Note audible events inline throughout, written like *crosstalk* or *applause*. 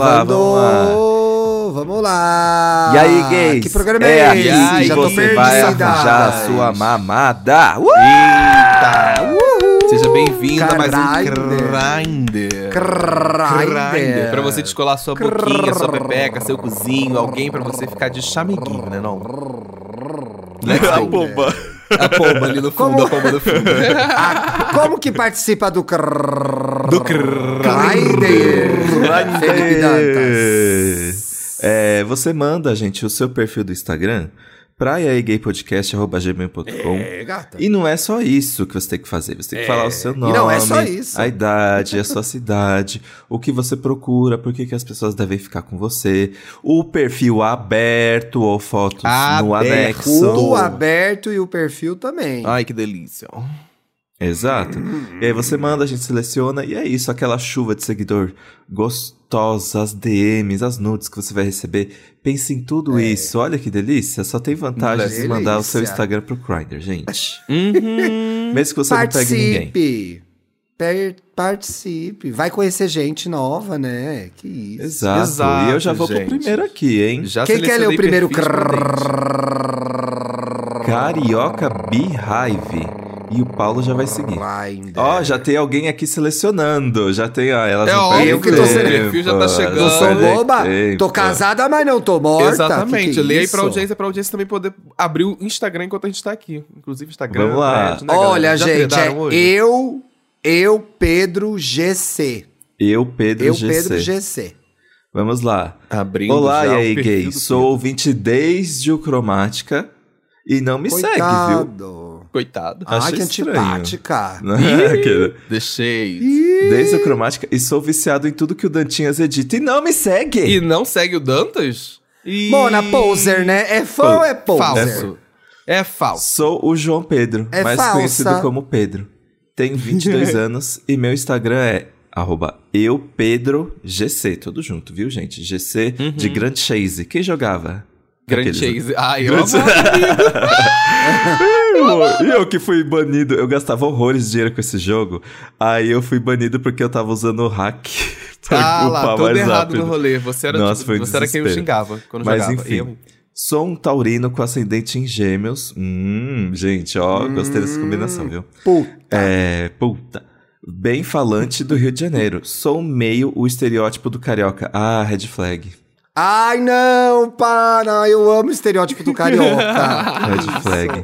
Gravando. vamos lá. Vamos lá. E aí, gays? Que programa é é, aqui esse? que Já tô você vai perdida. arranjar a sua mamada. Uh! Eita! Seja bem-vindo a mais um Grindr. Grindr. Grindr. Pra você descolar sua boquinha, sua pepeca, seu cozinho, alguém pra você ficar de chameguinho, né não? Let's A go. A pomba ali no fundo, Como- a pomba no fundo. *laughs* Ah, como que participa do crrr... Do crrr. Grindr? É, você manda, gente, o seu perfil do Instagram pra gmail.com É, gata. E não é só isso que você tem que fazer. Você tem que falar o seu nome, não é só isso. a idade, a sua cidade, o que você procura, por que as pessoas devem ficar com você, o perfil aberto ou fotos no Aberto. anexo. O aberto e o perfil também. Ai, que delícia. Exato. E aí você manda, a gente seleciona, e é isso, aquela chuva de seguidor gostosa, as DMs, as nudes que você vai receber. Pense em tudo isso. Olha que delícia. Só tem vantagem de mandar o seu Instagram pro Grindr, gente. Uhum. Mesmo que você não pegue ninguém. Participe. Participe. Vai conhecer gente nova, né? Que isso. Exato. Exato, E eu já vou gente. pro primeiro aqui, hein? Já Quem quer ler o primeiro crrr? Carioca Beehive. E o Paulo já vai seguir. Ó, já tem alguém aqui selecionando. Já tem, ó, elas É não óbvio que eu tô sele- perfil já tá chegando. Eu sou boba? tempo. Tô casada, mas não tô morta. Exatamente. Que que é Lê aí pra audiência, pra audiência também poder abrir o Instagram enquanto a gente tá aqui. Inclusive, Instagram. Vamos lá. né? Olha, gente, é hoje? eu, eu, Pedro GC. Eu, Pedro Eu, GC. Pedro GC. Vamos lá. Abrindo Olá, já e aí, gay? Sou ouvinte desde o Cromática. E não me segue, viu? Coitado. Ai, Achei que antipática. *laughs* Que- Deixei. Desde o Cromática. E sou viciado em tudo que o Dantinhas edita. E não me segue! E não segue o Dantas? E... Mona, poser, né? É fã ou é poser? Falso. É falso. Sou o João Pedro, É mais falsa. conhecido como Pedro. Tenho 22 *laughs* anos e meu Instagram é arroba eupedrogc, tudo junto, viu, gente? GC de Grand Chase. Quem jogava? Grand Aqueles- né? Chase. Ai, eu. *laughs* E eu que fui banido, eu gastava horrores de dinheiro com esse jogo. Aí eu fui banido porque eu tava usando o hack *laughs* pra Ah lá, tudo errado rápido. no rolê. Você era, Nossa, um você era quem eu xingava quando Mas jogava. enfim. Eu- Sou um taurino com ascendente em gêmeos. Hum, gente, ó, gostei dessa combinação, viu? Puta. É, puta. Bem falante do Rio de Janeiro. Sou meio o estereótipo do carioca. Ah, red flag. Ai, não, para. Eu amo o estereótipo do carioca. *laughs* Red flag.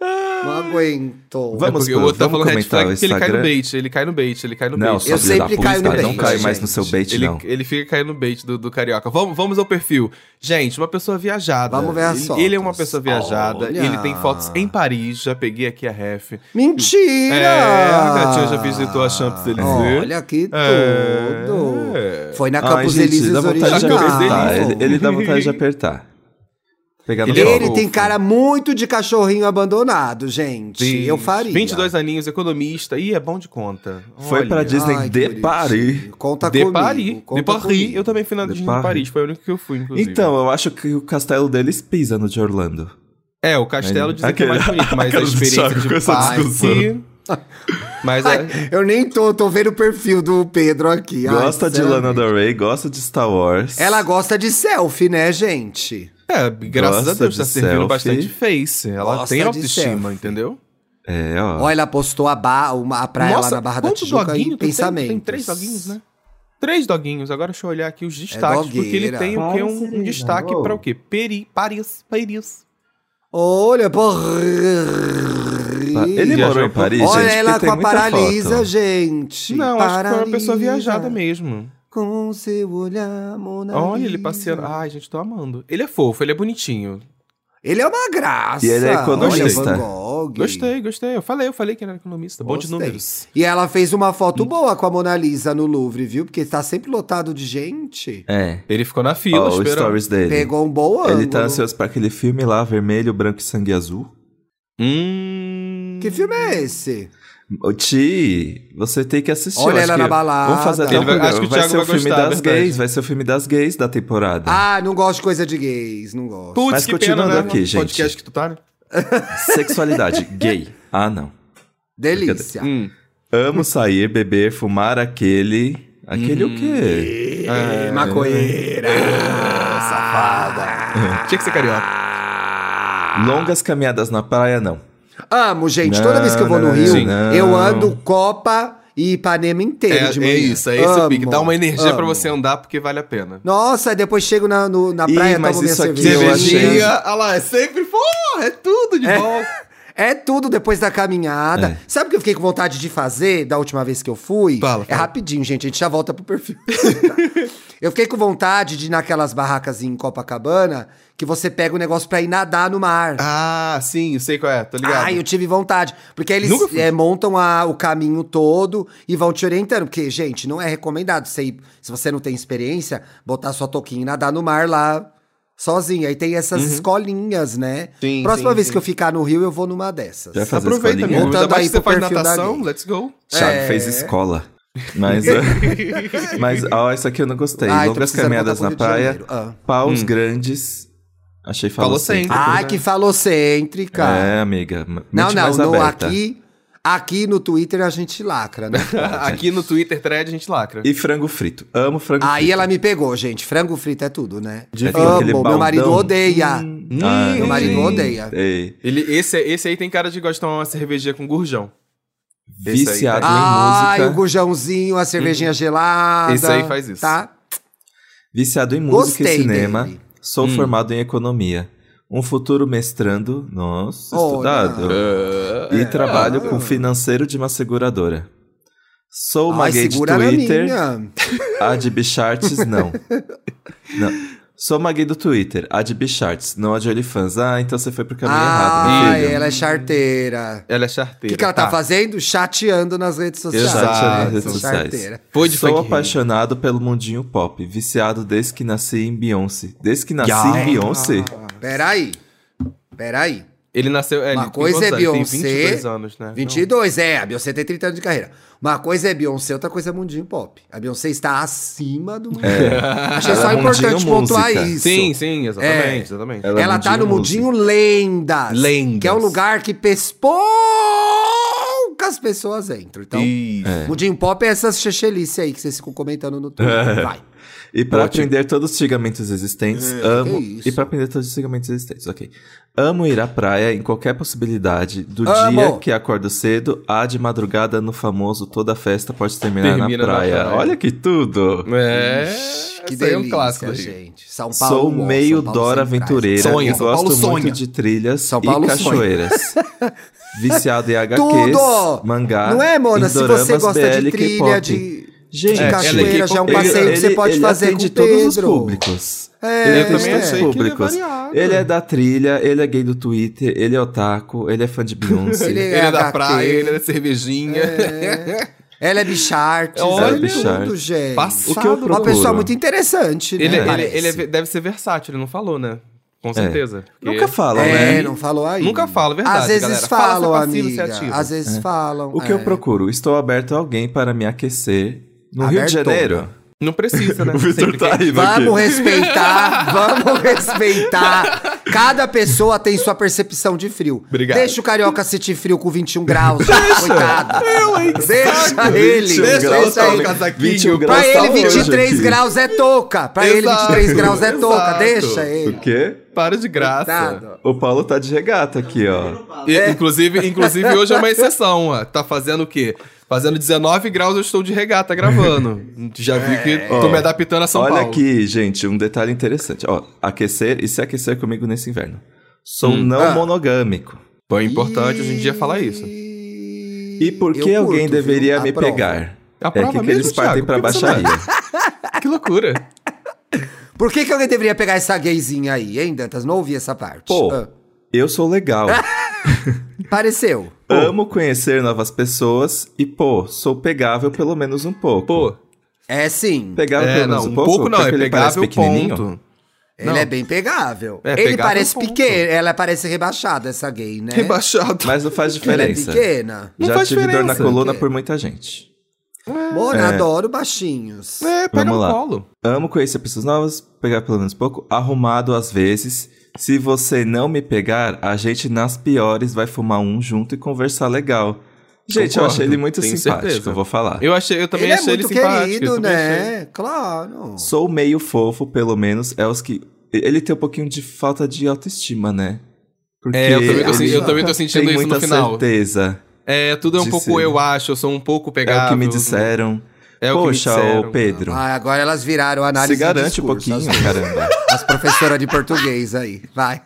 não aguento. Vamos é porque pro- o outro tá falando red flag porque ele cai no bait. Ele cai no bait, ele cai no Não, bait. Eu sempre caio no Não bait, cai mais no seu bait, Ele, não. ele fica caindo no bait do, do carioca. Vamos, vamos ao perfil. Gente, uma pessoa viajada. Vamos ver as ele, fotos. ele é uma pessoa viajada. Olha. Ele tem fotos em Paris. Já peguei aqui a ref. Mentira! É, a gatinha já visitou a Champs-Élysées. Olha que É. Foi na Ai, Campos gente, Elíseos original. Ele- Ele, dá vontade de apertar. Ele é. Ele tem cara muito de cachorrinho abandonado, gente. Eu faria. 22 aninhos, economista. Ih, é bom de conta. Foi Olha. pra Disney Ai, de. Paris. Conta De comigo. Paris. conta De Paris. comigo. Eu também fui na De Disney de Paris. Paris. Foi a única que eu fui, inclusive. Então, eu acho que o castelo deles pisa no de Orlando. É, o castelo dizem que é Aquele- mais bonito, mas a experiência de parque... *laughs* Mas é... Ai, eu nem tô, tô vendo o perfil do Pedro aqui. Ai, Gosta de sinceramente. Lana Del Rey, gosta de Star Wars. Ela gosta de selfie, né, gente? É, graças Gosta a Deus, tá de servindo selfie. bastante face. Ela Gosta tem de autoestima, selfie. entendeu? É, ó. Olha, ela postou a, ba uma, a praia lá na Barra da Tijuca e tu tem? pensamento. Tem três doguinhos, né? Três doguinhos. Agora deixa eu olhar aqui os destaques, porque ele tem o quê? Um, um Para, destaque pra o quê? Peri, Paris, Paris. Olha, porra. Ele Viajou morou em Paris, Olha gente, ela com a paralisa, foto. gente. Não, acho que foi uma pessoa Paralisa. viajada mesmo. Com seu olhar, Mona Olha, ele passeando. Ai, gente, tô amando. Ele é fofo, ele é bonitinho. Ele é uma graça. E ele é economista. Olha. Gostei, gostei. Eu falei, eu falei que ele era economista. Bom de Gostei. números. E ela fez uma foto boa com a Mona Lisa no Louvre, viu? Porque tá sempre lotado de gente. É. Ele ficou na fila Ó, o esperando. stories dele. Pegou um bom ângulo. Ele tá ansioso pra aquele filme lá, vermelho, branco e sangue azul. Hum... Que filme é esse? Ô, Ti, você tem que assistir. Olha ela que- na balada. Vamos fazer até um vai- acho que o vai Thiago ser o filme gostar, das verdade. gays, vai ser o filme das gays da temporada. Ah, não gosto de coisa de gays, não gosto. Putz, Mas que continuando pena, né? aqui, gente. podcast que tu tá, né? *laughs* Sexualidade, gay. Ah, não. Delícia. Hum. Amo sair, beber, fumar aquele. Aquele o quê? É, maconheira. *laughs* Safada. Tinha que ser carioca. Longas caminhadas na praia, não. Amo, gente. Não, Toda vez que eu vou no não, Rio, não. eu ando Copa e Ipanema inteiro É, de é manhã. isso, é esse o Amo, pique. Dá uma energia pra amo. você andar porque vale a pena. Nossa, aí depois chego na, no- na Ih, praia, mas tomo minha isso aqui cerveja. Cervejinha, olha lá, é sempre, porra, é tudo de bom. *laughs* É tudo depois da caminhada. É. Sabe o que eu fiquei com vontade de fazer da última vez que eu fui? Fala, É fala. rapidinho, gente. A gente já volta pro perfil. *laughs* eu fiquei com vontade de ir naquelas barracas em Copacabana que você pega o negócio pra ir nadar no mar. Ah, sim, eu sei qual é, tô ligado. Ah, eu tive vontade. Porque eles é, montam a- o caminho todo e vão te orientando. Porque, gente, não é recomendado você ir, se você não tem experiência, botar sua toquinha e nadar no mar lá sozinho. Aí tem essas escolinhas, né? Uhum. Sim, Próxima sim, vez sim. que eu ficar no Rio, eu vou numa dessas. Já fazer Aproveita, amigo. Voltando aí você faz natação, let's go. Thiago É. fez escola. Mas, *laughs* mas ó, isso aqui eu não gostei. Ai, tô Longas precisando caminhadas na de praia. Ah. paus grandes. Achei. Falocêntrico. Ai, que falocêntrica. É, amiga. não, não, mais no, aberta. aqui, aqui no Twitter a gente lacra, né? *laughs* Aqui no Twitter thread a gente lacra. E frango frito. Amo frango Aí frito. ela me pegou, gente. Frango frito é tudo, né? Já viu Amo, meu baldão? marido odeia. Hum, meu marido odeia. Ei, Ele, esse, esse aí tem cara de gosta de tomar uma cervejinha com gurjão. Viciado tá- em Ai, o música. gurjãozinho, a cervejinha gelada. Esse aí faz isso. Tá? Viciado em música Gostei e cinema. dele. Sou Hum. formado em economia. Um futuro mestrando. Nossa, Olha. estudado. É. E trabalho com financeiro de uma seguradora. Sou uma Ai, gay de Twitter. A de Bicharts, não. *laughs* não. Sou uma gay do Twitter. A de Bicharts, não a de OnlyFans. Ah, então você foi pro caminho errado, meu Ai, filho. ela é charteira. Ela é O charteira. que, que ela tá. fazendo? Chateando nas redes sociais. Exato, nas redes sociais. Charteira. Foi de Sou apaixonado pelo mundinho pop. Viciado desde que nasci em Beyoncé. Desde que nasci Ya. em Beyoncé? Peraí. Peraí. Ele nasceu. É, Uma coisa é Beyoncé. Tem 22 anos, né? 22, é. A Beyoncé tem 30 anos de carreira. Uma coisa é Beyoncé, outra coisa é mundinho pop. A Beyoncé está acima do mundinho. Achei Ela só é importante pontuar música. Não. isso. Sim, sim, exatamente, É. exatamente. Ela é Ela tá no mundinho mundinho lendas. Lendas. Que é um lugar que poucas pessoas entram. Então, Isso. mundinho pop é essas chechelice aí que vocês ficam comentando no Twitter. Vai. E pra Ótimo. aprender todos os xingamentos existentes, amo. que isso. E pra aprender todos os xingamentos existentes, ok. Amo ir à praia em qualquer possibilidade. Do Amo. dia que acordo cedo, a de madrugada no famoso Toda Festa pode terminar Termina na, na praia. praia. Olha que tudo! É. Que esse aí é um delícia, clássico gente. São Paulo. Sou meio São Paulo Dora aventureira Sonha, e São Paulo gosto muito sonha. de trilhas São e Paulo sonha. cachoeiras. *laughs* Viciado em HQs, Tudo! mangá, Não é, Mona? Se você gosta de trilha, de, Gente, de é cachoeira, já é um passeio que você pode ele fazer com o todos os públicos. É, ele também todos os achei que ele é públicos. Ele é da trilha, ele é gay do Twitter, ele é otaku, ele é fã de Beyoncé. *laughs* Ele Ele é da praia, ele é da cervejinha. Ela é bichartes, Olha, é tudo, gente. Passado. O que eu Uma procuro? pessoa muito interessante, né? Ele, ele, ele é- deve ser versátil, ele não falou, né? Com certeza. Porque- Nunca falam, É, né? não falou aí. Nunca fala, é verdade, Às vezes galera. Fala falam, é passivo, é amiga. ativo. Às vezes falam. O que eu é. procuro? Estou aberto a alguém para me aquecer no Rio de. Janeiro. Não precisa, né? *laughs* O Vitor tá rindo Vamos aqui. respeitar, *laughs* vamos respeitar. Cada pessoa tem sua percepção de frio. Obrigado. Deixa o carioca sentir frio com 21 graus, coitado. Eu, hein? Deixa ele, 21 deixa graus, tá ele. no casaquinho. 21 graus Pra tá ele, hoje 23 aqui. graus é touca. Pra ele, Exato, 23 graus é touca. exato. Deixa O ele. quê? Para de graça. Coitado. O Paulo tá de regata aqui, ó. E, inclusive, inclusive, hoje é uma exceção, ó. Tá fazendo o quê? Fazendo 19 graus, eu estou de regata gravando. *laughs* Já vi que tô me adaptando a São Olha Paulo. aqui, gente, um detalhe interessante. Ó, aquecer e se aquecer comigo nesse inverno. Sou Hum. não Ah. monogâmico. Pô, é importante hoje em dia falar isso. E por que Eu alguém curto, deveria viu? me pegar? É Aprova que, que mesmo, eles partem Thiago? pra que não é? baixaria. *laughs* Que loucura. Por que, que alguém deveria pegar essa gayzinha aí, hein, Dantas? Não ouvi essa parte. Pô, Ah, eu sou legal. *laughs* *laughs* pareceu. Amo conhecer novas pessoas e, pô, sou pegável pelo menos um pouco. Pô, É sim. Pegável é, pelo não, menos um um pouco? pouco não, é ele pegável pequenininho? ponto. Ele Não. é bem pegável. É, ele pegável parece ponto. pequeno, ela parece rebaixada, essa gay, né? Rebaixado. Mas não faz *laughs* Ela é diferença. pequena. Não Já faz tive dor na diferença. coluna por muita gente. Mona, É. adoro baixinhos. É, pega Vamos no lá. colo. Amo conhecer pessoas novas, pegar pelo menos pouco, arrumado às vezes. Se você não me pegar, a gente nas piores vai fumar um junto e conversar legal. Gente, eu Concordo, achei ele muito tenho simpático, certeza. eu vou falar. Eu achei, eu também ele é achei muito ele simpático. eu querido, também achei. né? Claro. Sou meio fofo, pelo menos, é os que... Ele tem um pouquinho de falta de autoestima, né? Porque É, eu também tô, eu também tô sentindo tem isso muita no final. certeza. É, tudo é um pouco ser. eu acho, eu sou um pouco É pegável. o que me disseram. É o que me Poxa, disseram. ô Pedro, Ah, agora elas viraram análise se garante de um discurso, pouquinho, as, caramba. as professoras de português aí. Vai.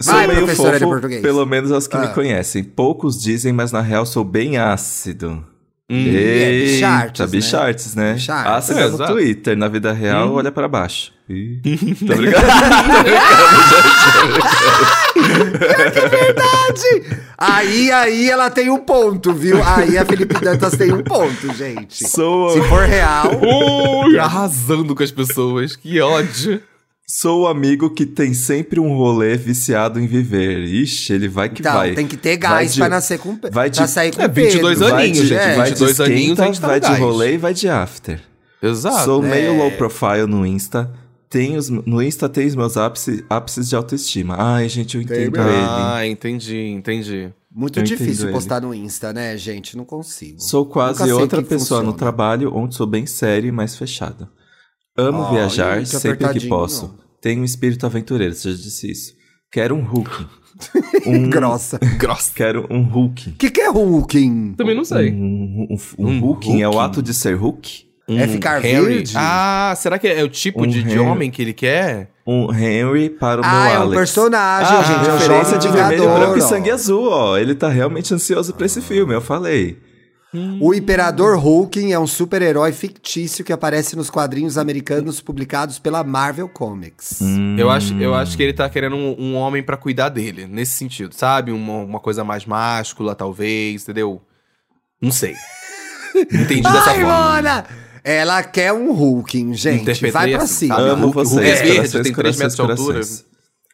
Sou Vai, meio professora de fofo, português. pelo menos aos que Ah. me conhecem. Poucos dizem, mas na real sou bem ácido. Hum. é, Eita, bichartes, né? bichartes, né? Bichartes. Ácido É, é, no. Twitter, na vida real, Hum. olha pra baixo. Ih, Tô brincando. Aí, aí ela tem um ponto, viu? Aí a Felipe Dantas tem um ponto, gente. sou, Se for real. Ui, arrasando com as pessoas. Que ódio. Sou o amigo que tem sempre um rolê viciado em viver. Ixi, ele vai que Então, vai. tem que ter Vai gás de- pra nascer com vai de- pra sair com É, 22 Pedro. aninhos, vai de, gente, de 22 aninhos, esquenta, a gente tá no vai de gás. rolê e vai de after. Exato. Sou meio É. low profile no Insta. Tenho os- no Insta tem os meus ápices, ápices de autoestima. Ai, gente, eu entendo mesmo. ele. Ah, entendi, entendi. Muito Eu difícil entendo ele. postar no Insta, né, gente? Não consigo. Sou quase outra pessoa no funciona. trabalho, onde sou bem sério e mais fechado. Amo viajar que sempre que posso. Tenho um espírito aventureiro, você já disse isso. Quero um Hulk. *laughs* Um, Grossa. Grossa. Quero um Hulk. O que, que é Hulking? Também não sei. Um, um, um, Um Hulking é o ato de ser Hulk? É ficar Henry. verde? Ah, será que é o tipo Um de, de homem que ele quer? Um Henry para o Ah, meu é um Alex. personagem, Ah, gente. a é um diferença jovem de vermelho, branco e sangue azul, ó. Ele tá realmente ansioso pra esse filme, eu falei. O Imperador Hulking é um super-herói fictício que aparece nos quadrinhos americanos publicados pela Marvel Comics. Hum. Eu, acho, eu acho que ele tá querendo um, um homem pra cuidar dele, nesse sentido, sabe? Uma, uma coisa mais máscula, talvez, entendeu? Não sei. *laughs* Entendi dessa Ai, forma. Mona! Ela quer um Hulking, gente. Vai pra cima. Amo Hulk- vocês, Hulk é verde, corações, tem três corações, metros de altura.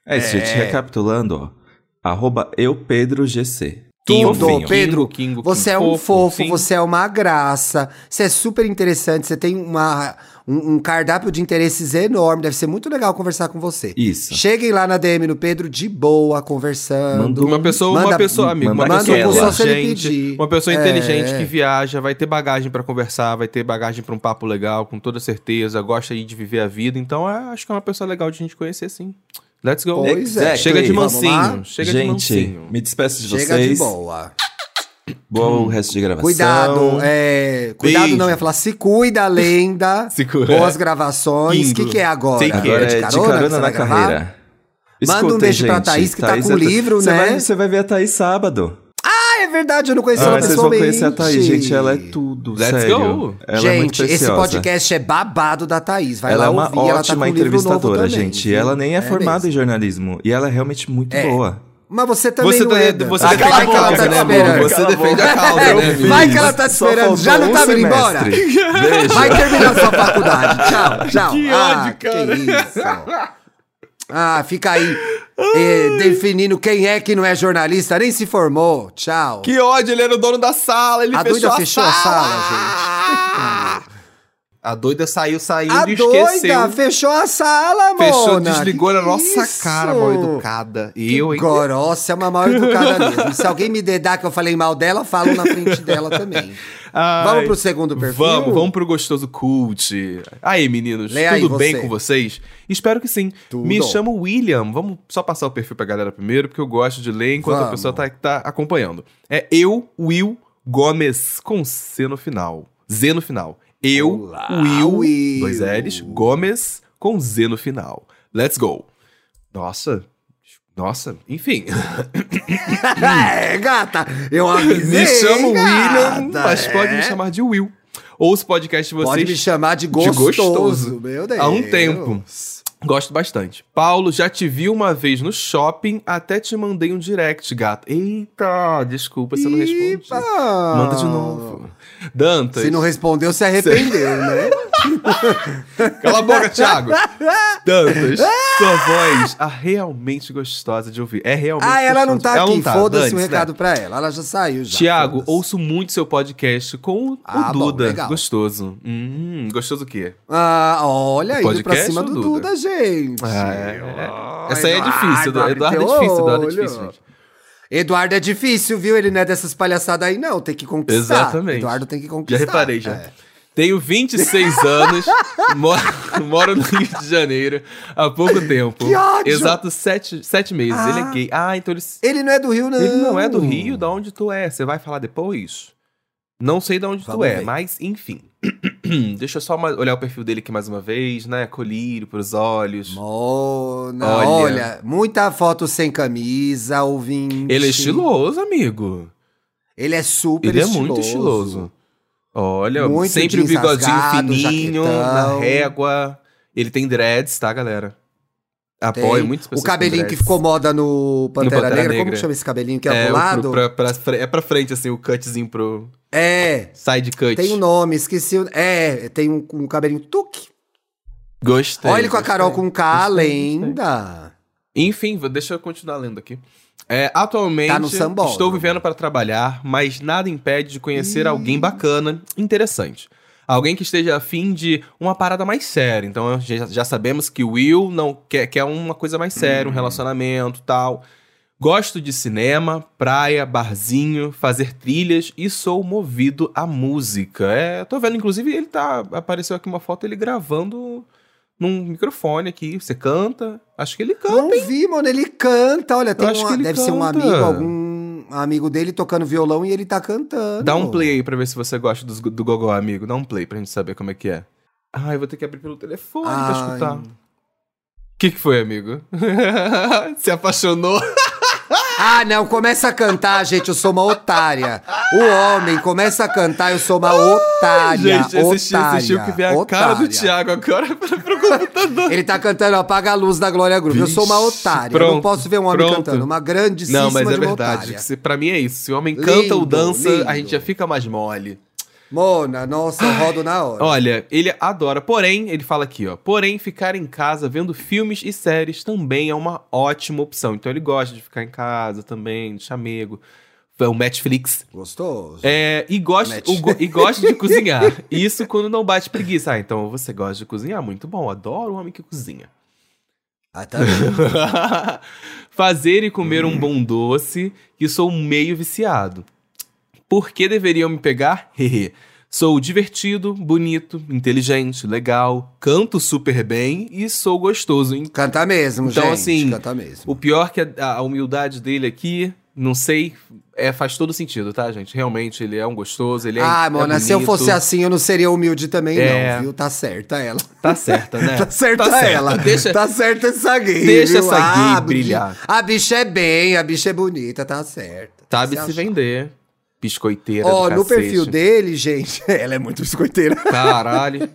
É isso, gente, recapitulando, ó. Arroba eu, Pedro GC. Tudo, Fofinho. Pedro. Kingo, Kingo, Você é um fofo, sim. você é uma graça, você é super interessante, você tem uma, um, um cardápio de interesses enorme, deve ser muito legal conversar com você. Isso. Cheguem lá na DM no Pedro de boa, conversando. Manda Uma pessoa, uma Manda- pessoa, amigo, uma manda pessoa aquela. Só se ele inteligente, pedir. uma pessoa É. inteligente que viaja, vai ter bagagem pra conversar, vai ter bagagem pra um papo legal, com toda certeza, gosta aí de viver a vida, então é, acho que é uma pessoa legal de a gente conhecer, sim. Let's go. Pois é. Chega de mansinho, chega de gente, mansinho. me despeço de Chega vocês. de boa. Bom resto de gravação. Cuidado, é. Cuidado Beijo. não, ia falar se cuida, lenda. *laughs* Se cuida. Boas gravações. O que, que é agora? Agora É é de carona, que você na carreira. Manda um beijo pra gente, Thaís, que tá com é- livro, você né? Vai, você vai ver a Thaís sábado. Ah, é verdade, eu não conheci Ah, ela vocês vão pessoalmente. conhecer a Thaís, gente. Ela é tudo, Let's sério. go. Ela é muito gente, esse preciosa. podcast é babado da Thaís. Vai ela lá é uma ouvir, ela tá ótima com um livro novo entrevistadora, também, gente. ela nem é, formada mesmo. em jornalismo. E ela é realmente muito É. boa. Mas você também Você, não tá- é. você Ah, defende vai a que ela causa, tá né, amor? Você defende a causa, né. Vi? Vai que ela tá te esperando, já não um tava indo embora? Vai terminar sua faculdade. Tchau, *laughs* tchau. Que ah, ódio, cara. Que isso. *laughs* Ah, fica aí eh, definindo quem é que não é jornalista, nem se formou. Tchau. Que ódio, ele era o dono da sala, ele A fechou, a, fechou a sala. sala, A doida saiu saindo A e doida esqueceu. fechou a sala, mano. Fechou, desligou na nossa Isso? cara, mal educada. E eu, hein? Grossa é uma mal *laughs* educada mesmo. Se alguém me dedar que eu falei mal dela, falo na frente dela também. Ai. Vamos pro segundo perfil? Vamos, vamos pro gostoso cult. Aí, meninos, Lê aí tudo bem você. com vocês? Espero que sim. Tudo. Me chamo William. Vamos só passar o perfil pra galera primeiro, porque eu gosto de ler enquanto a Vamos. pessoa tá, tá acompanhando. É eu, Will Gomes, com C no final. Z no final. Eu, Olá, Will, Will. dois L's, Gomes, com Z no final. Let's go. Nossa, nossa, enfim. *laughs* é, gata, eu avisei, me chamo gata, William, mas pode me é. chamar de Will. Ouço o podcast de vocês. Pode me chamar de de gostoso, gostoso. meu Deus. Há um tempo. Gosto bastante. Paulo, já te vi uma vez no shopping, até te mandei um direct, gato. Eita, desculpa se eu não respondi. Ipa. Manda de novo. Dantas. Se não respondeu, se arrependeu, *laughs* né? *laughs* Cala a boca, Thiago. Dantas, sua voz é realmente gostosa de ouvir. É realmente Ah, ela não tá aqui. Foda-se o dane-se, né? recado pra ela. Ela já saiu já. Tiago, foda-se. ouço muito seu podcast com o Ah, bom, Duda. legal. gostoso. Hum, gostoso o quê? Ah, olha, indo pra Podcast cima do Duda? Duda, gente. Ah, é, é. Essa aí é difícil, vai Eduardo é difícil, Eduardo é difícil, gente. Eduardo é difícil, viu? Ele não é dessas palhaçadas aí, não. Tem que conquistar. Exatamente. Eduardo tem que Já conquistar. reparei, já. É. Tenho 26 *laughs* anos, moro, moro no Rio de Janeiro há pouco tempo. Que ódio! Exato sete, sete meses. Ah. Ele é gay. Ah, então ele, Ele não é do Rio, não. ele não é do Rio, da onde tu é. Você vai falar depois? Não sei de onde tu Vamos é, ver. mas enfim. *clears throat* Deixa eu só olhar o perfil dele aqui mais uma vez, né? Colírio pros olhos. Mona, Olha. olha. muita foto sem camisa, ouvinte. Ele é estiloso, amigo. Ele é super Ele é estiloso. muito estiloso. Olha, Muito sempre o bigodinho fininho, na jaquetão. régua. Ele tem dreads, tá, galera? Apoio muitas pessoas O cabelinho que ficou moda no Pantera, Pantera Negra. Como Negra. que chama esse cabelinho que é, é, pro lado? pro- pra- pra é pra frente, assim, o cutzinho pro É, side cut. tem um nome, esqueci. o- É, tem um, um cabelinho tuque. Gostei. Olha ele com a gostei, Carol com K, gostei, gostei. lenda. Enfim, vou- deixa eu continuar lendo aqui. É, atualmente, Tá no sambódromo. estou vivendo para trabalhar, mas nada impede de conhecer alguém bacana, interessante. Alguém que esteja afim de uma parada mais séria. Então, já, já sabemos que o Will não quer, quer uma coisa mais séria, um relacionamento tal. Gosto de cinema, praia, barzinho, fazer trilhas e sou movido à música. É, tô vendo, inclusive, ele tá. Apareceu aqui uma foto ele gravando num microfone aqui. Você canta? Acho que ele canta. Não vi, mano, ele canta. Olha, tem acho uma- deve ser um canta. amigo, algum amigo dele tocando violão e ele tá cantando. Dá um play aí pra ver se você gosta dos- do Gogó, amigo. Dá um play pra gente saber como é que é. Ah, eu vou ter que abrir pelo telefone pra Ai. escutar. O que, que foi, amigo? *laughs* Se apaixonou? Ah, não, começa a cantar, gente, eu sou uma otária. O homem começa a cantar, eu sou uma otária. gente, assisti, otária, assistiu que vê a cara do otária. Thiago agora *laughs* pro computador. Ele tá cantando Apaga a Luz da Glória Groove. eu sou uma otária. eu não pronto, posso ver um homem pronto. cantando. Uma grandíssima Não, mas é verdade. otária. Se, pra mim é isso. Se o homem canta ou Lindo, dança, lindo. a gente já fica mais mole. Mona, nossa, eu rodo na hora. Olha, ele adora. Porém, ele fala aqui, ó. Porém, ficar em casa vendo filmes e séries também é uma ótima opção. Então ele gosta de ficar em casa também, de chamego. É o Netflix. Gostoso. É, e, gosta, go- e gosta de cozinhar. *laughs* Isso quando não bate preguiça. Ah, então você gosta de cozinhar? Muito bom. Adoro o homem que cozinha. Ah, tá. *laughs* Fazer e comer um bom doce, que sou meio viciado. Por que deveriam me pegar? *laughs* Hehe. Sou divertido, bonito, inteligente, legal, canto super bem e sou gostoso. Então, Canta mesmo, Então, gente. assim, mesmo. O pior que a, a humildade dele aqui, não sei, é, faz todo sentido, tá, gente? Realmente, ele é um gostoso, ele é Ah, é Mona, se eu fosse assim, eu não seria humilde também, É. não, viu? Tá certa ela. Tá certa, né? *laughs* Tá certa ela. Deixa, Tá certa essa gay. Deixa viu? essa gay a bi- brilhar. A bicha é bem, a bicha é bonita, tá certa. sabe Você se acha? vender. Biscoiteira Ó, do no cacete. perfil dele, gente, *laughs* ela é muito biscoiteira. Caralho. Deixa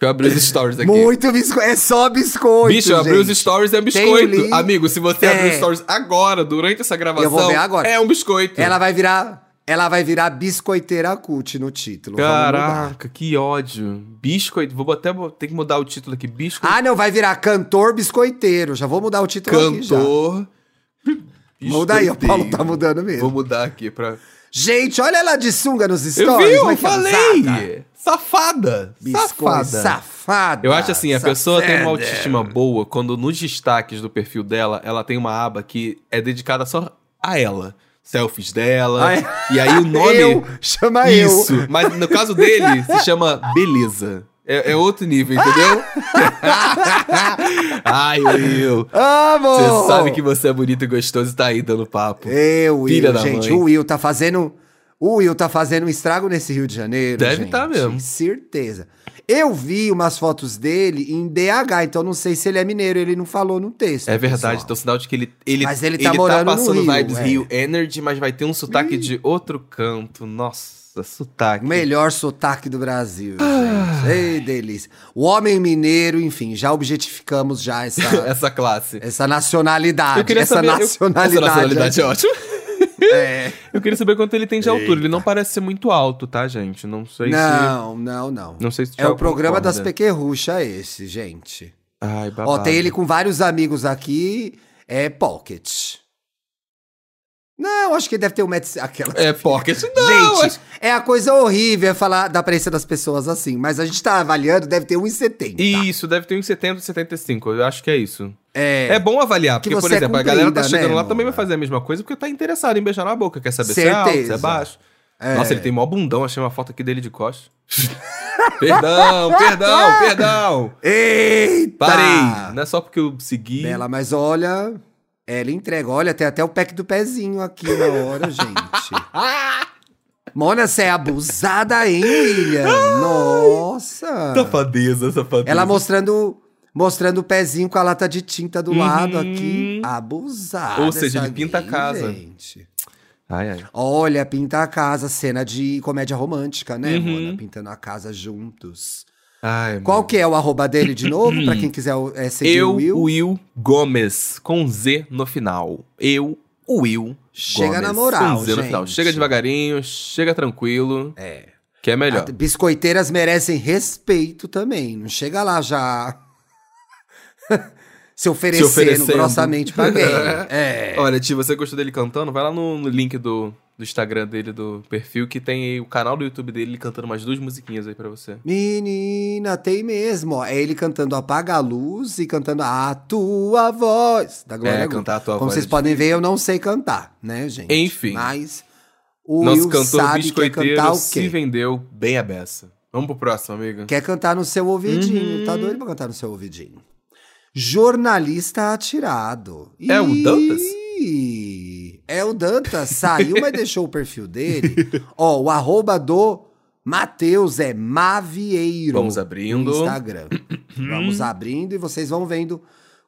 eu abrir os stories aqui. Muito biscoito. É só biscoito. Bicho, abrir os gente. stories é biscoito. Amigo, se você É. abrir os stories agora, durante essa gravação, Eu vou ver agora. é um biscoito. Ela vai virar. Ela vai virar biscoiteira cult no título. Caraca, que ódio. Biscoito. Vou até ter que mudar o título aqui. Biscoito. Ah, não, vai virar cantor biscoiteiro. Já vou mudar o título aqui já. cantor. Muda aí, o Paulo tá mudando mesmo. Vou mudar aqui pra. Gente, olha ela de sunga nos Eu stories. vi, como é eu é falei! Safada! Biscoito, Safada! safada. Eu acho assim, a pessoa tem uma safada. autoestima boa quando nos destaques do perfil dela, ela tem uma aba que é dedicada só a ela. Selfies dela. Ah, é? E aí o nome. *laughs* Eu, chama Isso. eu. Mas no caso dele, se chama Beleza. É, é outro nível, entendeu? *laughs* Ai, Will. Amor! Você sabe que você é bonito e gostoso e tá aí dando papo. Eu, Filha Will, da gente, o Will tá fazendo. O Will tá fazendo um estrago nesse Rio de Janeiro. Deve gente. tá mesmo. Certeza. Eu vi umas fotos dele em DH, então não sei se ele é mineiro, ele não falou no texto. É verdade, pessoal. então sinal de que ele, ele, Mas ele tá morando no passando Rio, vibes é. Rio Energy, mas vai ter um sotaque de outro canto. Nossa, sotaque. O melhor sotaque do Brasil, Ah. gente. Ei, delícia. O homem mineiro, enfim, já objetificamos já essa, *laughs* Essa classe. essa nacionalidade. Eu queria essa saber. eu- nacionalidade. essa nacionalidade é ótima. É. Eu queria saber quanto ele tem de altura. Ele não parece ser muito alto, tá, gente? Não sei se. Não, não, não. Não sei se É o programa concorda. das pequerruchas esse, gente. Ai, babado. Ó, tem ele com vários amigos aqui, é Pocket. Não, acho que deve ter um metro... Aquela... É, porque *laughs* se não... Gente, acho- é a coisa horrível é falar da aparência das pessoas assim, mas a gente tá avaliando, deve ter 1,70. Isso, deve ter uns 70, 75. Eu acho que é isso. É, É bom avaliar, Que porque, por é exemplo, a galera tá chegando né, lá também vai fazer a mesma coisa porque tá interessado em beijar na boca. Quer saber se é alto, se é Certeza. baixo. É. Nossa, ele tem mó bundão. Achei uma foto aqui dele de costas. *laughs* perdão, perdão, perdão. Eita! Parei. Não é só porque eu segui. Bela, mas olha, ela entrega. Olha, tem até o pack do pezinho aqui na hora, gente. *laughs* Mona, você é abusada, hein, William? Nossa! Safadeza, safadeza. Ela mostrando, mostrando o pezinho com a lata de tinta do lado Uhum. aqui. Abusada. Ou seja, ele pinta a gay, casa. Gente. Ai, ai. Olha, pinta a casa, cena de comédia romântica, né, Uhum. Mona? Pintando a casa juntos. Ai Qual que é o arroba dele de novo, pra *clears throat* quem quiser é, seguir Eu, o Will? Will Gomes, com Z no final. Eu, Will Chega Gomes, na moral, com Z no final. gente. Chega devagarinho, chega tranquilo, É. que é melhor. A- Biscoiteiras merecem respeito também. Não chega lá já *laughs* se oferecendo, oferecendo. grossamente pra alguém. *laughs* É. Olha, Ti, você gostou dele cantando? Vai lá no, no link do, do Instagram dele, do perfil, que tem aí o canal do YouTube dele ele cantando mais duas musiquinhas aí pra você. Menina, tem mesmo, ó. É ele cantando Apaga a Luz e cantando A Tua Voz, da Glória É, cantar a tua Como voz vocês é podem ver, eu não sei cantar, né, gente? Enfim. Mas o Nosso Will cantor quer biscoiteiro o se vendeu bem a beça. Vamos pro próximo, amiga. Quer cantar no seu ouvidinho. Uhum. Tá doido pra cantar no seu ouvidinho. Jornalista atirado. É o Dantas? Ih, É o Dantas. Saiu, mas deixou o perfil dele. Ó, o arroba do Matheus é Mavieiro. Vamos abrindo. No Instagram. Vamos abrindo e vocês vão vendo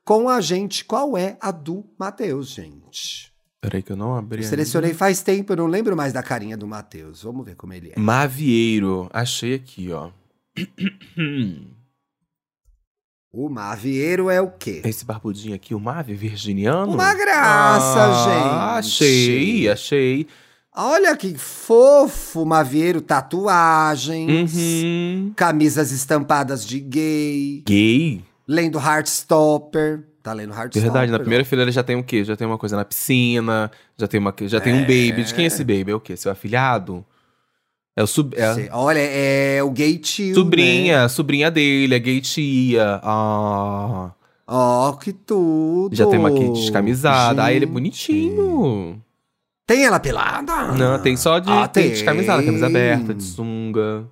com a gente qual é a do Matheus, gente. Peraí que eu não abri ainda. Selecionei faz tempo, eu não lembro mais da carinha do Matheus. Vamos ver como ele é. Mavieiro. Achei aqui, ó. *clears throat* O Mavieiro é o quê? Esse barbudinho aqui, o Mave virginiano? Uma graça, Ah, gente. Achei, achei. Olha que fofo, Mavieiro, tatuagem, Uhum. camisas estampadas de gay, Gay? lendo Heartstopper. Tá lendo Heartstopper? Verdade, na primeira fileira já tem o quê? Já tem uma coisa na piscina, já tem, uma, já tem um baby. De quem é esse baby? É o quê? Seu afilhado? É o sub, é Olha, é o gay tio, sobrinha, né? sobrinha dele, a gay tia. Ah, Ó, que tudo. já tem uma aqui descamisada. Ah, ele é bonitinho. Tem ela pelada? Não, tem só de Ah, tem tem. descamisada, camisa aberta, de sunga.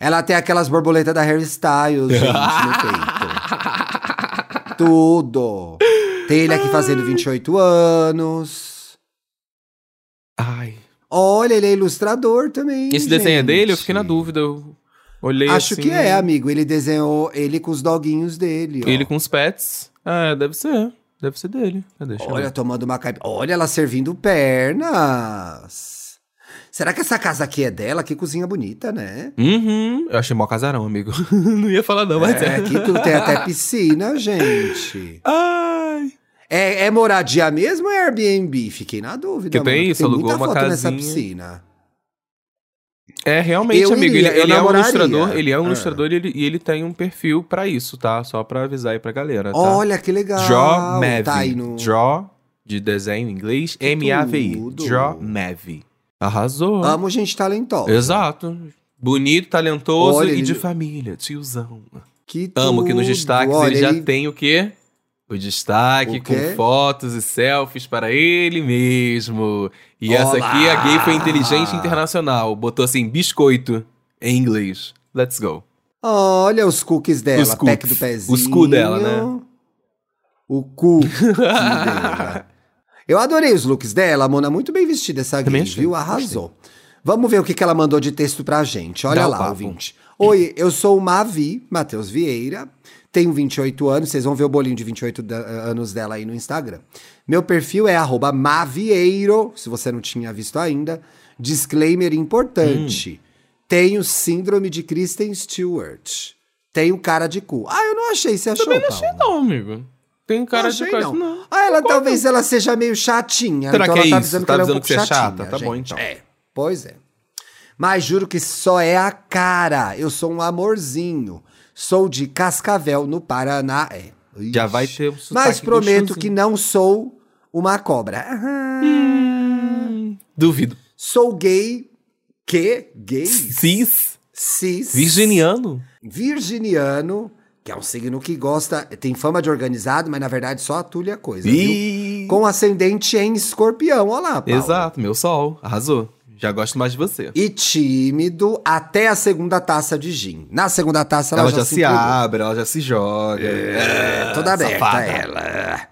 Ela tem aquelas borboletas da Harry Styles, gente, no peito. *laughs* Tudo. Tem ele aqui fazendo 28 anos. Ai. Olha, ele é ilustrador também. Esse desenho é gente. dele? Eu fiquei na dúvida. Eu olhei Acho assim, que é, amigo. Ele desenhou ele com os doguinhos dele. ó. Ele com os pets. É, deve ser. Deve ser dele. Cadê? Eu Olha, tomando uma caipa. Olha, ela servindo pernas. Será que essa casa aqui é dela? Que cozinha bonita, né? Uhum. Eu achei mó casarão, amigo. *laughs* não ia falar não, mas É, aqui tudo tem até piscina, gente. Ai. *laughs* É, é moradia mesmo ou é Airbnb? Fiquei na dúvida. Que tem mano, isso, tem alugou uma foto nessa casinha. piscina. É, realmente, Eu amigo. iria, ele ele é um ilustrador. Ele é um Ah. ilustrador e ele, e ele tem um perfil pra isso, tá? Só pra avisar aí pra galera, tá? Olha que legal. Draw Mavi. Tá no... Draw, de desenho em inglês, M-A-V-I. tudo. Draw Mavi. Arrasou. Amo gente talentosa. Exato. Bonito, talentoso Olha, e ele- de família, tiozão. Que Amo que nos tudo. destaques Olha, ele já tem o quê? O destaque O com fotos e selfies para ele mesmo. E essa Olá! aqui, a gay foi inteligente internacional. Botou assim, biscoito, em inglês. Let's go. Olha os cookies dela, Os pack cookies. do pezinho. Os cu dela, né? O cu dela. Eu adorei os looks dela, a Mona muito bem vestida essa gay, viu? Arrasou. Vamos ver o que, que ela mandou de texto pra gente. Olha Dá lá, ouvinte. Oi, eu sou o Mavi, Matheus Vieira, tenho 28 anos, vocês vão ver o bolinho de 28 da- anos dela aí no Instagram. Meu perfil é arroba Mavieiro, se você não tinha visto ainda. Disclaimer importante. Hum. Tenho síndrome de Kristen Stewart. Tenho cara de cu. Ah, eu não achei, você achou, Também não achei não, amigo. Tem cara Não de coisa, não. não. Ah, ela talvez ela seja meio chatinha. Será então que é ela tá isso? avisando Tá que ela é um pouco é chata? chatinha, Tá bom, gente. então. É, pois é. Mas juro que só é a cara. Eu sou um amorzinho. Sou de Cascavel, no Paraná. É. Já vai ter um Mas prometo que não sou uma cobra. Hum, duvido. Sou gay. Que? Gay? Cis. Cis. Virginiano. Virginiano, que é um signo que gosta, tem fama de organizado, mas na verdade só atulha a coisa. Ih. Com ascendente em escorpião. Olha lá, Paulo. Exato, meu sol. Arrasou. Já gosto mais de você. E tímido até a segunda taça de gin. Na segunda taça ela, Ela, já, já, se se abre, ela já se joga. É, toda aberta safada. ela.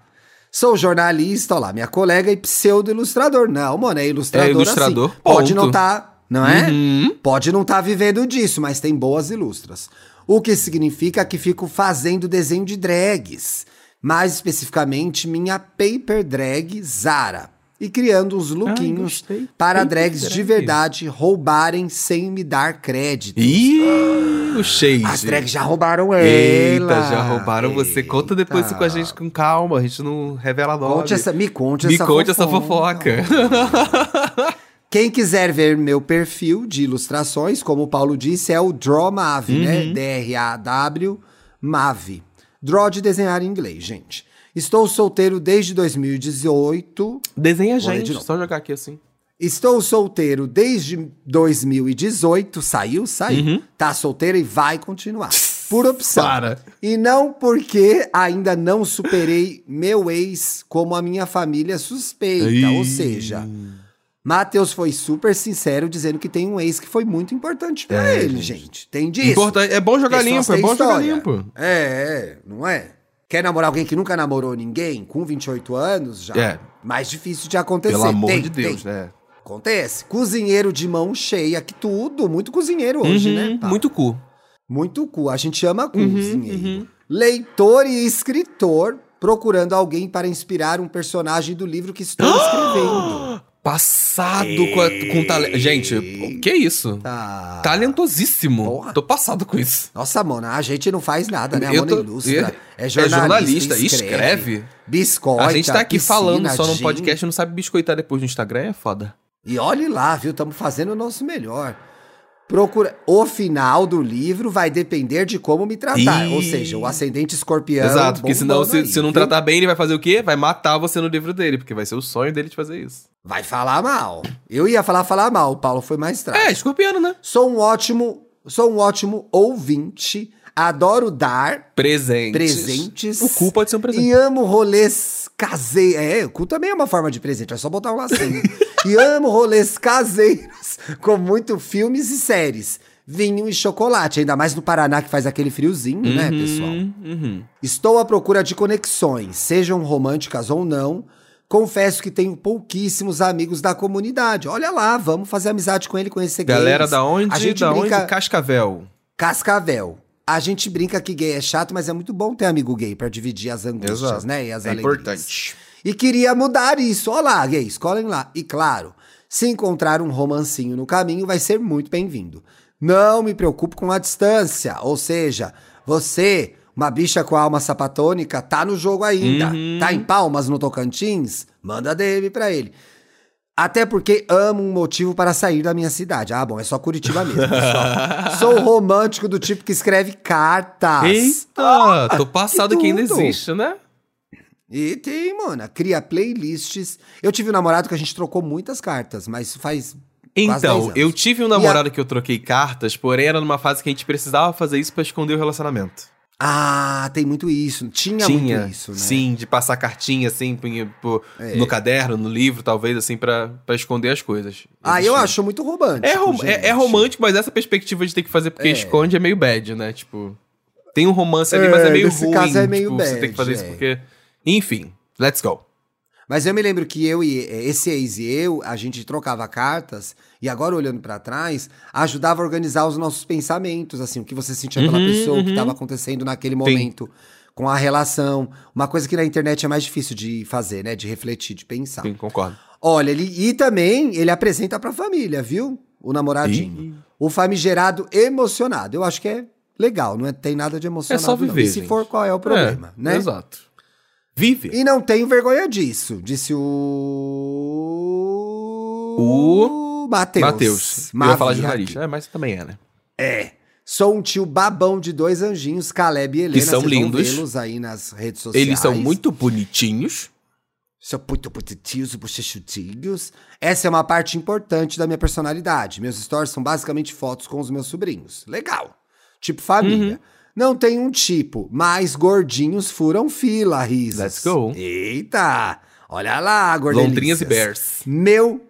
Sou jornalista, olha lá, minha colega e pseudo-ilustrador. Não, mano, é ilustrador. É ilustrador, assim. Pode não tá, não é? Uhum. Pode não estar vivendo disso, mas tem boas ilustras. O que significa que fico fazendo desenho de drags. Mais especificamente, minha paper drag Zara. E criando uns lookinhos para drags de verdade roubarem sem me dar crédito. Ih, o shade. As drags já roubaram ela. Eita, já roubaram você. Conta depois isso Eita. com a gente com calma. A gente não revela nome. Conte essa, me conte Me essa conte essa fofoca. *laughs* Quem quiser ver meu perfil de ilustrações, como o Paulo disse, é o Draw Mavi, Uhum. né? D-R-A-W Mavi. Draw de desenhar em inglês, gente. Estou solteiro desde 2018. Desenha gente, só jogar aqui assim. Estou solteiro desde 2018. Saiu? Saiu. Uhum. Tá solteiro e vai continuar. Por opção. Para. E não porque ainda não superei meu ex como a minha família suspeita. Ou seja, Matheus foi super sincero dizendo que tem um ex que foi muito importante pra É, ele, gente. Tem disso. Importante, é bom jogar limpo, é bom jogar história. limpo. É, é, não é? Quer namorar alguém que nunca namorou ninguém, com 28 anos, já É. mais difícil de acontecer. Pelo amor Tem, de Deus, tem. né? Acontece. Cozinheiro de mão cheia, que tudo. Muito cozinheiro hoje, Uhum, né? pá? Muito cu. Muito cu. A gente ama Uhum, cozinheiro. Leitor e escritor procurando alguém para inspirar um personagem do livro que estou *gasps* escrevendo. Passado com, a- com talento. Gente, que isso? Tá. Talentosíssimo. Porra. Tô passado com isso. Nossa, Mona, a gente não faz nada, né? A Eu tô- ilustra. É é jornalista, jornalista, escreve. escreve. Biscoita, a gente tá aqui piscina, falando só num gin. podcast, não sabe biscoitar depois no Instagram, é foda. E olhe lá, viu? Estamos fazendo o nosso melhor. Procura... O final do livro vai depender de como me tratar. Ih. Ou seja, o ascendente escorpião. Exato, porque senão, se, aí, se não viu? tratar bem, ele vai fazer o quê? Vai matar você no livro dele, porque vai ser o sonho dele de fazer isso. Vai falar mal. Eu ia falar falar mal, o Paulo foi mais trágico. É, escorpiano, né? Sou um ótimo, sou um ótimo ouvinte, adoro dar Presentes. presentes. O cu pode ser um presente. E amo rolês caseiros. É, o cu também é uma forma de presente, é só botar um lacinho. *laughs* e amo rolês caseiros, com muito filmes e séries. Vinho e chocolate, ainda mais no Paraná que faz aquele friozinho, né, pessoal? Uhum, uhum. Estou à procura de conexões, sejam românticas ou não. Confesso que tenho pouquíssimos amigos da comunidade. Olha lá, vamos fazer amizade com ele, conhecer. Galera da onde? A gente da brinca onde? Cascavel. Cascavel. A gente brinca que gay é chato, mas é muito bom ter amigo gay pra dividir as angústias, Exato. né? E as É alegrias. importante. E queria mudar isso. Olha lá, gays, colhem lá. E claro, se encontrar um romancinho no caminho, vai ser muito bem-vindo. Não me preocupo com a distância. Ou seja, você, uma bicha com alma sapatônica, tá no jogo ainda. Uhum. Tá em Palmas, no Tocantins? Manda DM pra ele. Até porque amo um motivo para sair da minha cidade. Ah, bom, é só Curitiba mesmo. *laughs* Sou romântico do tipo que escreve cartas. Eita, tô passado que ainda tudo. existe, né? E tem, mano, cria playlists. Eu tive um namorado que a gente trocou muitas cartas, mas faz. quase 10 Então, eu tive um namorado que eu troquei cartas, porém era numa fase que a gente precisava fazer isso pra esconder o relacionamento. Ah, tem muito isso. Tinha, muito isso, né? sim, de passar cartinha assim pô, É. no caderno, no livro, talvez, assim, pra, pra esconder as coisas. Ah, eu acho muito romântico. É, rom- é- é romântico, mas essa perspectiva de ter que fazer porque É. esconde é meio bad, né? Tipo, tem um romance ali, mas é É, meio nesse ruim. caso é meio tipo, Você tem bad, que fazer isso é. porque. Enfim, let's go. Mas eu me lembro que eu e esse ex e eu, a gente trocava cartas e agora olhando pra trás, ajudava a organizar os nossos pensamentos, assim, o que você sentia pela Uhum, pessoa, o que uhum. estava acontecendo naquele momento com a relação, uma coisa que na internet é mais difícil de fazer, né, de refletir, de pensar. Sim, concordo. Olha, ele e também ele apresenta pra família, viu? O namoradinho. Ih. O famigerado emocionado. Eu acho que é legal, não é, tem nada de É emocionado. só não. viver. E se for, qual é o problema, É, né? Exato. Vive. E não tenho vergonha disso, disse o. O Matheus. Matheus. Eu ia falar de. Rarista. É, mas também é, né? É. Sou um tio babão de dois anjinhos, Caleb e Helena. são Vocês vão lindos. aí nas redes sociais. Eles são muito bonitinhos. Sou muito positivo, bochechutinhos. Essa é uma parte importante da minha personalidade. Meus stories são basicamente fotos com os meus sobrinhos. Legal. Tipo família. Não tem um tipo, mas gordinhos furam fila, risos. Let's go. Eita! Olha lá, gordelícias. Londrinhas e Bears. Meu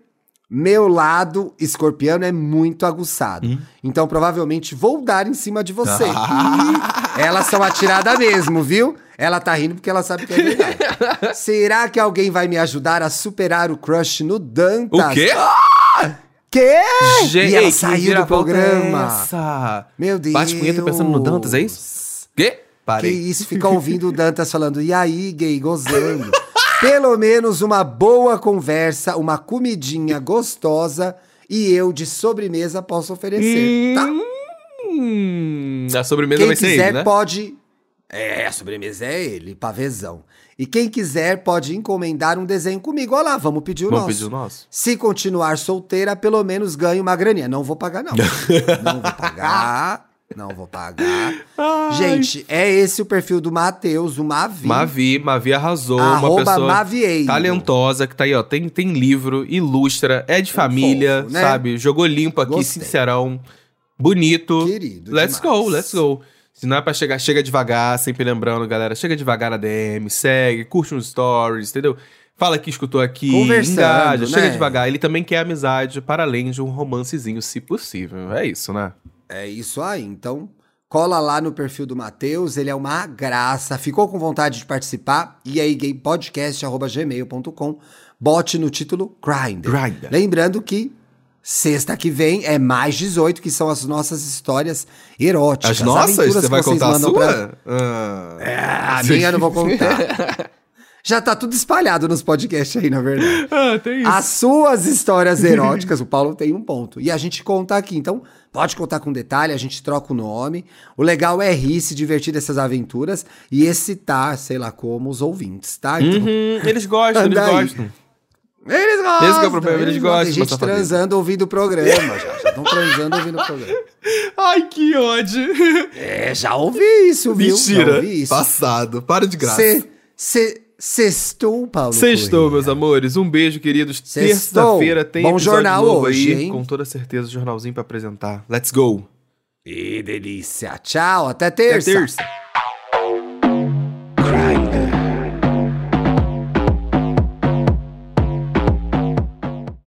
meu lado escorpiano é muito aguçado. Hum? Então provavelmente vou dar em cima de você. Ih, Elas são atiradas mesmo, viu? Ela tá rindo porque ela sabe que é verdade. *laughs* Será que alguém vai me ajudar a superar o crush no Dantas? O quê? Quê? Gente, e ela que saiu do é programa. essa? Meu Deus. Bate punheta pensando no Dantas, é isso? Quê? Que Parei. isso, fica ouvindo o Dantas falando, e aí, gay, gozando. *laughs* Pelo menos uma boa conversa, uma comidinha gostosa e eu de sobremesa posso oferecer, tá? Hum, a sobremesa Quem vai ser quiser ele, né? pode. É, a sobremesa é ele, pavezão. E quem quiser pode encomendar um desenho comigo. Olha lá, vamos pedir o Vamos nosso. pedir o nosso? Se continuar solteira, pelo menos ganhe uma graninha. Não vou pagar, não. *laughs* não vou pagar. Não vou pagar. Gente, é esse o perfil do Matheus, o Mavi. Mavi, Mavi arrasou. uma Arroba pessoa Mavieiro. talentosa, que tá aí, ó. Tem, tem livro, ilustra, é de família, fofo, né? sabe? Jogou limpo aqui, Gostei. sincerão. Bonito. Querido Let's demais. go, let's go. Se não é pra chegar, chega devagar, sempre lembrando, galera. Chega devagar na DM, segue, curte uns stories, entendeu? Fala que escutou aqui, Conversando, engaja, né? chega devagar. Ele também quer amizade, para além de um romancezinho, se possível. É isso, né? É isso aí. Então, cola lá no perfil do Matheus, ele é uma graça. Ficou com vontade de participar? E aí, gaypodcast.gmail.com. Bote no título Grindr. Grindr. Lembrando que sexta que vem é mais 18, que são as nossas histórias eróticas. As nossas? Você que vai vocês contar a mandam sua? pra- Ah. É, a minha eu não vou contar. *laughs* Já tá tudo espalhado nos podcasts aí, na verdade. *laughs* Ah, tem isso. As suas histórias eróticas, o Paulo tem um ponto. E a gente conta aqui. Então, pode contar com detalhe, a gente troca o nome. O legal é rir, se divertir dessas aventuras e excitar, sei lá como, os ouvintes, tá? Então, Uhum, eles gostam, eles aí. gostam. Eles gostam. Esse é o problema, eles gostam Tem gente transando ouvindo o programa já. Já estão transando ouvindo o programa. *laughs* Ai, que ódio. É, já ouvi isso, viu? Já Mentira. ouvi isso. Passado. Para de graça. Cê, cê, sextou, Paulo Sextou, meus amores. Um beijo, queridos. Terça-feira tem Bom episódio jornal novo hoje, aí. hein? Com toda certeza, jornalzinho pra apresentar. Let's go. Que delícia. Tchau, até Até terça. terça.